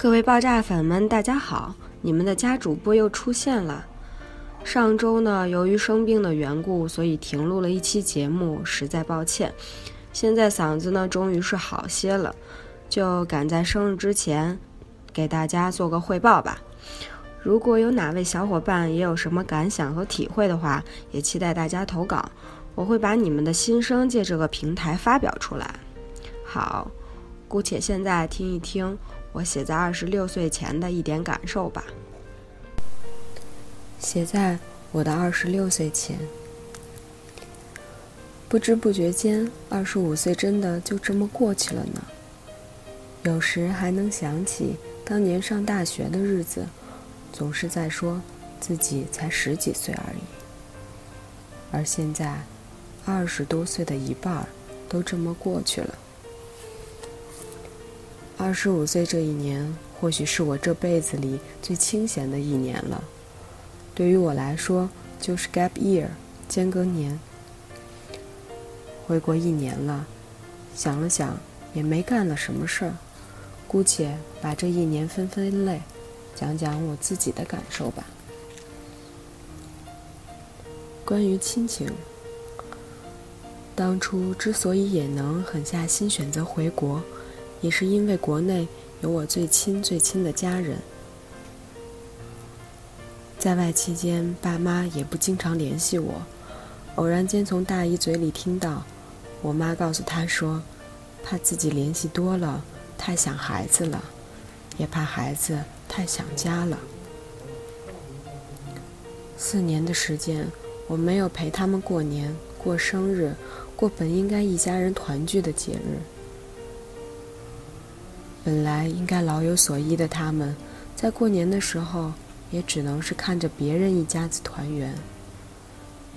各位爆炸粉们，大家好！你们的家主播又出现了。上周呢，由于生病的缘故，所以停录了一期节目，实在抱歉。现在嗓子呢，终于是好些了，就赶在生日之前给大家做个汇报吧。如果有哪位小伙伴也有什么感想和体会的话，也期待大家投稿，我会把你们的心声借这个平台发表出来。好，姑且现在听一听。我写在二十六岁前的一点感受吧。写在我的二十六岁前，不知不觉间，二十五岁真的就这么过去了呢。有时还能想起当年上大学的日子，总是在说自己才十几岁而已。而现在，二十多岁的一半儿都这么过去了。二十五岁这一年，或许是我这辈子里最清闲的一年了。对于我来说，就是 gap year，间隔年。回国一年了，想了想，也没干了什么事儿，姑且把这一年分分类，讲讲我自己的感受吧。关于亲情，当初之所以也能狠下心选择回国。也是因为国内有我最亲最亲的家人，在外期间，爸妈也不经常联系我。偶然间从大姨嘴里听到，我妈告诉她说，怕自己联系多了太想孩子了，也怕孩子太想家了。四年的时间，我没有陪他们过年、过生日、过本应该一家人团聚的节日。本来应该老有所依的他们，在过年的时候也只能是看着别人一家子团圆，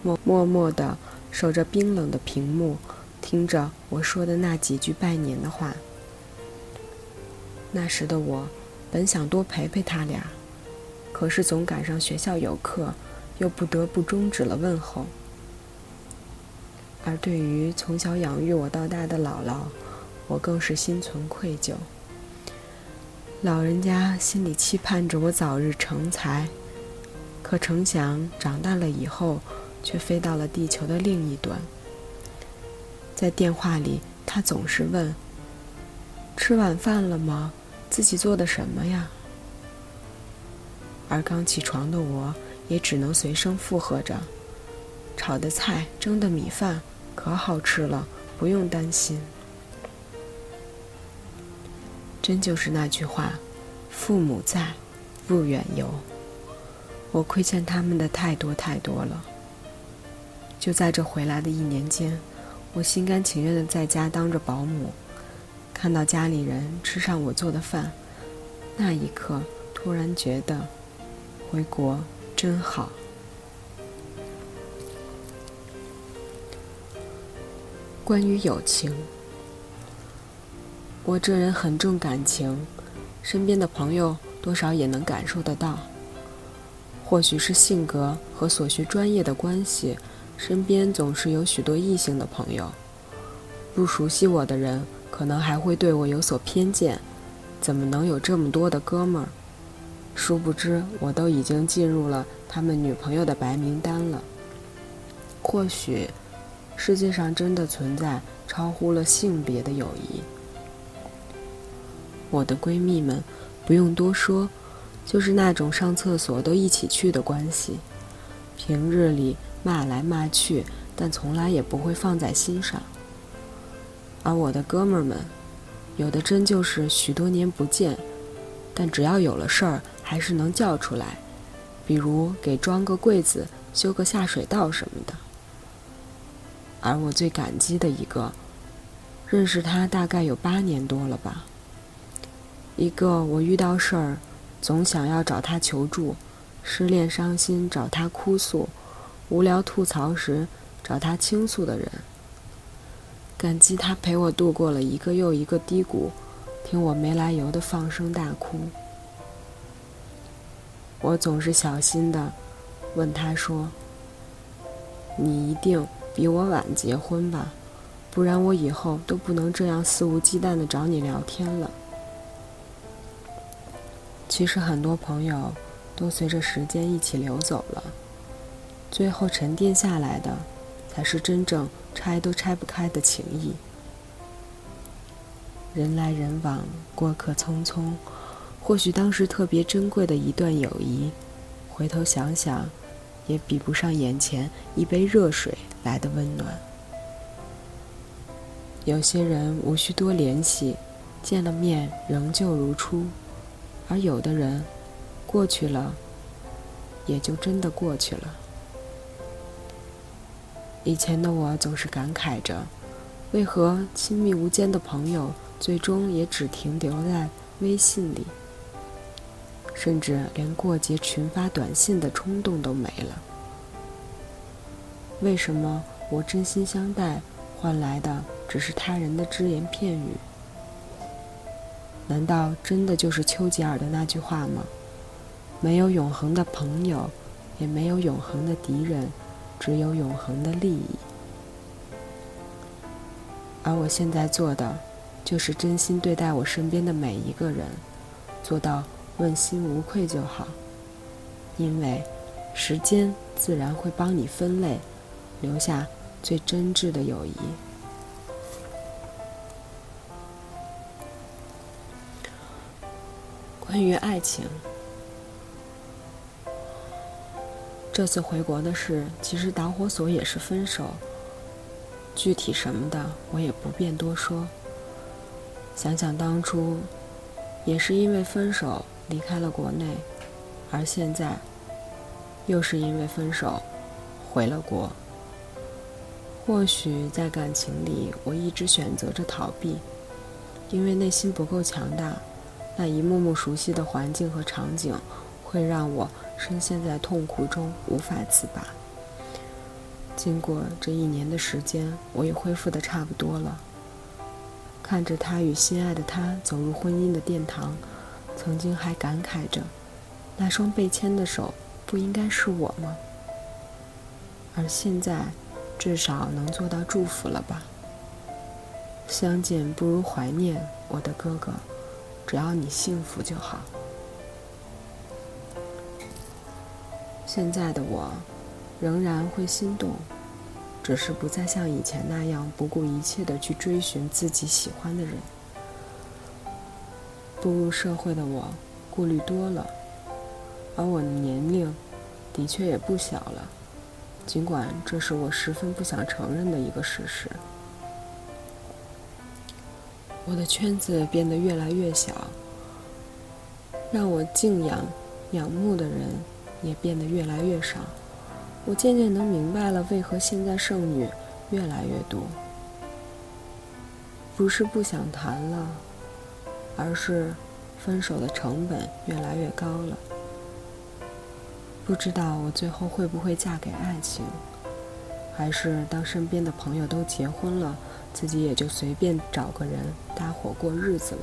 默默默地守着冰冷的屏幕，听着我说的那几句拜年的话。那时的我，本想多陪陪他俩，可是总赶上学校有课，又不得不终止了问候。而对于从小养育我到大的姥姥，我更是心存愧疚。老人家心里期盼着我早日成才，可成想长大了以后，却飞到了地球的另一端。在电话里，他总是问：“吃晚饭了吗？自己做的什么呀？”而刚起床的我，也只能随声附和着：“炒的菜，蒸的米饭，可好吃了，不用担心。”真就是那句话，父母在，不远游。我亏欠他们的太多太多了。就在这回来的一年间，我心甘情愿的在家当着保姆，看到家里人吃上我做的饭，那一刻突然觉得，回国真好。关于友情。我这人很重感情，身边的朋友多少也能感受得到。或许是性格和所学专业的关系，身边总是有许多异性的朋友。不熟悉我的人，可能还会对我有所偏见，怎么能有这么多的哥们儿？殊不知，我都已经进入了他们女朋友的白名单了。或许，世界上真的存在超乎了性别的友谊。我的闺蜜们，不用多说，就是那种上厕所都一起去的关系。平日里骂来骂去，但从来也不会放在心上。而我的哥们儿们，有的真就是许多年不见，但只要有了事儿，还是能叫出来，比如给装个柜子、修个下水道什么的。而我最感激的一个，认识他大概有八年多了吧。一个我遇到事儿，总想要找他求助；失恋伤心找他哭诉；无聊吐槽时找他倾诉的人。感激他陪我度过了一个又一个低谷，听我没来由的放声大哭。我总是小心的问他说：“你一定比我晚结婚吧？不然我以后都不能这样肆无忌惮的找你聊天了。”其实很多朋友都随着时间一起流走了，最后沉淀下来的，才是真正拆都拆不开的情谊。人来人往，过客匆匆，或许当时特别珍贵的一段友谊，回头想想，也比不上眼前一杯热水来的温暖。有些人无需多联系，见了面仍旧如初；而有的人，过去了，也就真的过去了。以前的我总是感慨着，为何亲密无间的朋友，最终也只停留在微信里，甚至连过节群发短信的冲动都没了？为什么我真心相待？换来的只是他人的只言片语，难道真的就是丘吉尔的那句话吗？没有永恒的朋友，也没有永恒的敌人，只有永恒的利益。而我现在做的，就是真心对待我身边的每一个人，做到问心无愧就好。因为，时间自然会帮你分类，留下。最真挚的友谊。关于爱情，这次回国的事，其实导火索也是分手。具体什么的，我也不便多说。想想当初，也是因为分手离开了国内，而现在，又是因为分手回了国。或许在感情里，我一直选择着逃避，因为内心不够强大。那一幕幕熟悉的环境和场景，会让我深陷在痛苦中无法自拔。经过这一年的时间，我也恢复的差不多了。看着他与心爱的他走入婚姻的殿堂，曾经还感慨着，那双被牵的手不应该是我吗？而现在。至少能做到祝福了吧？相见不如怀念，我的哥哥，只要你幸福就好。现在的我，仍然会心动，只是不再像以前那样不顾一切的去追寻自己喜欢的人。步入社会的我，顾虑多了，而我的年龄，的确也不小了。尽管这是我十分不想承认的一个事实，我的圈子变得越来越小，让我敬仰、仰慕的人也变得越来越少。我渐渐能明白了，为何现在剩女越来越多，不是不想谈了，而是分手的成本越来越高了。不知道我最后会不会嫁给爱情，还是当身边的朋友都结婚了，自己也就随便找个人搭伙过日子了。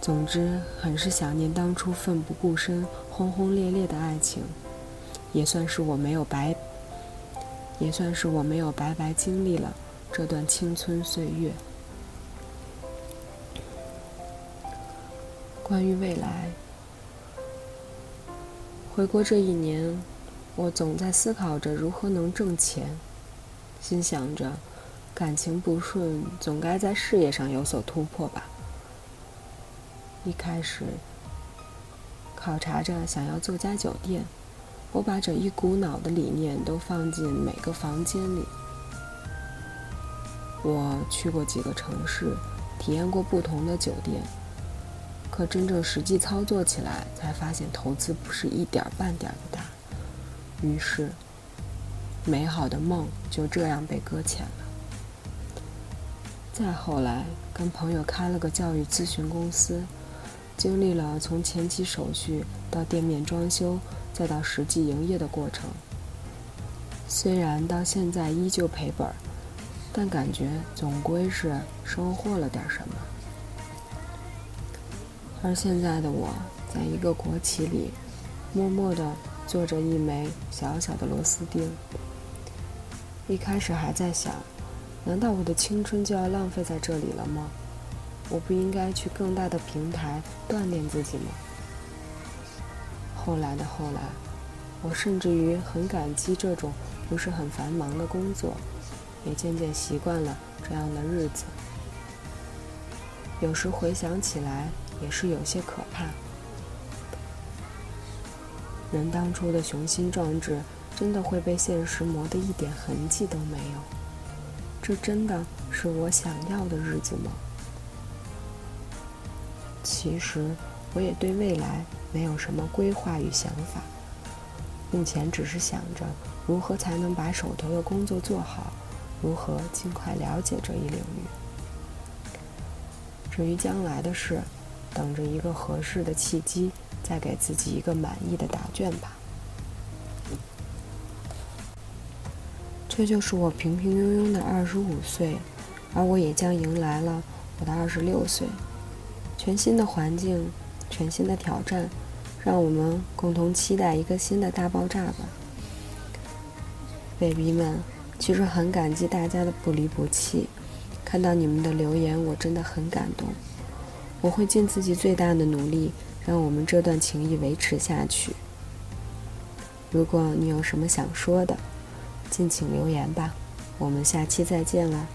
总之，很是想念当初奋不顾身、轰轰烈烈的爱情，也算是我没有白，也算是我没有白白经历了这段青春岁月。关于未来。回国这一年，我总在思考着如何能挣钱，心想着感情不顺，总该在事业上有所突破吧。一开始考察着想要做家酒店，我把这一股脑的理念都放进每个房间里。我去过几个城市，体验过不同的酒店。可真正实际操作起来，才发现投资不是一点半点的大。于是，美好的梦就这样被搁浅了。再后来，跟朋友开了个教育咨询公司，经历了从前期手续到店面装修，再到实际营业的过程。虽然到现在依旧赔本，但感觉总归是收获了点什么。而现在的我，在一个国企里，默默的做着一枚小小的螺丝钉。一开始还在想，难道我的青春就要浪费在这里了吗？我不应该去更大的平台锻炼自己吗？后来的后来，我甚至于很感激这种不是很繁忙的工作，也渐渐习惯了这样的日子。有时回想起来，也是有些可怕。人当初的雄心壮志，真的会被现实磨得一点痕迹都没有？这真的是我想要的日子吗？其实，我也对未来没有什么规划与想法。目前只是想着如何才能把手头的工作做好，如何尽快了解这一领域。至于将来的事，等着一个合适的契机。再给自己一个满意的答卷吧。这就是我平平庸庸的二十五岁，而我也将迎来了我的二十六岁。全新的环境，全新的挑战，让我们共同期待一个新的大爆炸吧，baby 们。其实很感激大家的不离不弃，看到你们的留言，我真的很感动。我会尽自己最大的努力。让我们这段情谊维持下去。如果你有什么想说的，敬请留言吧。我们下期再见了。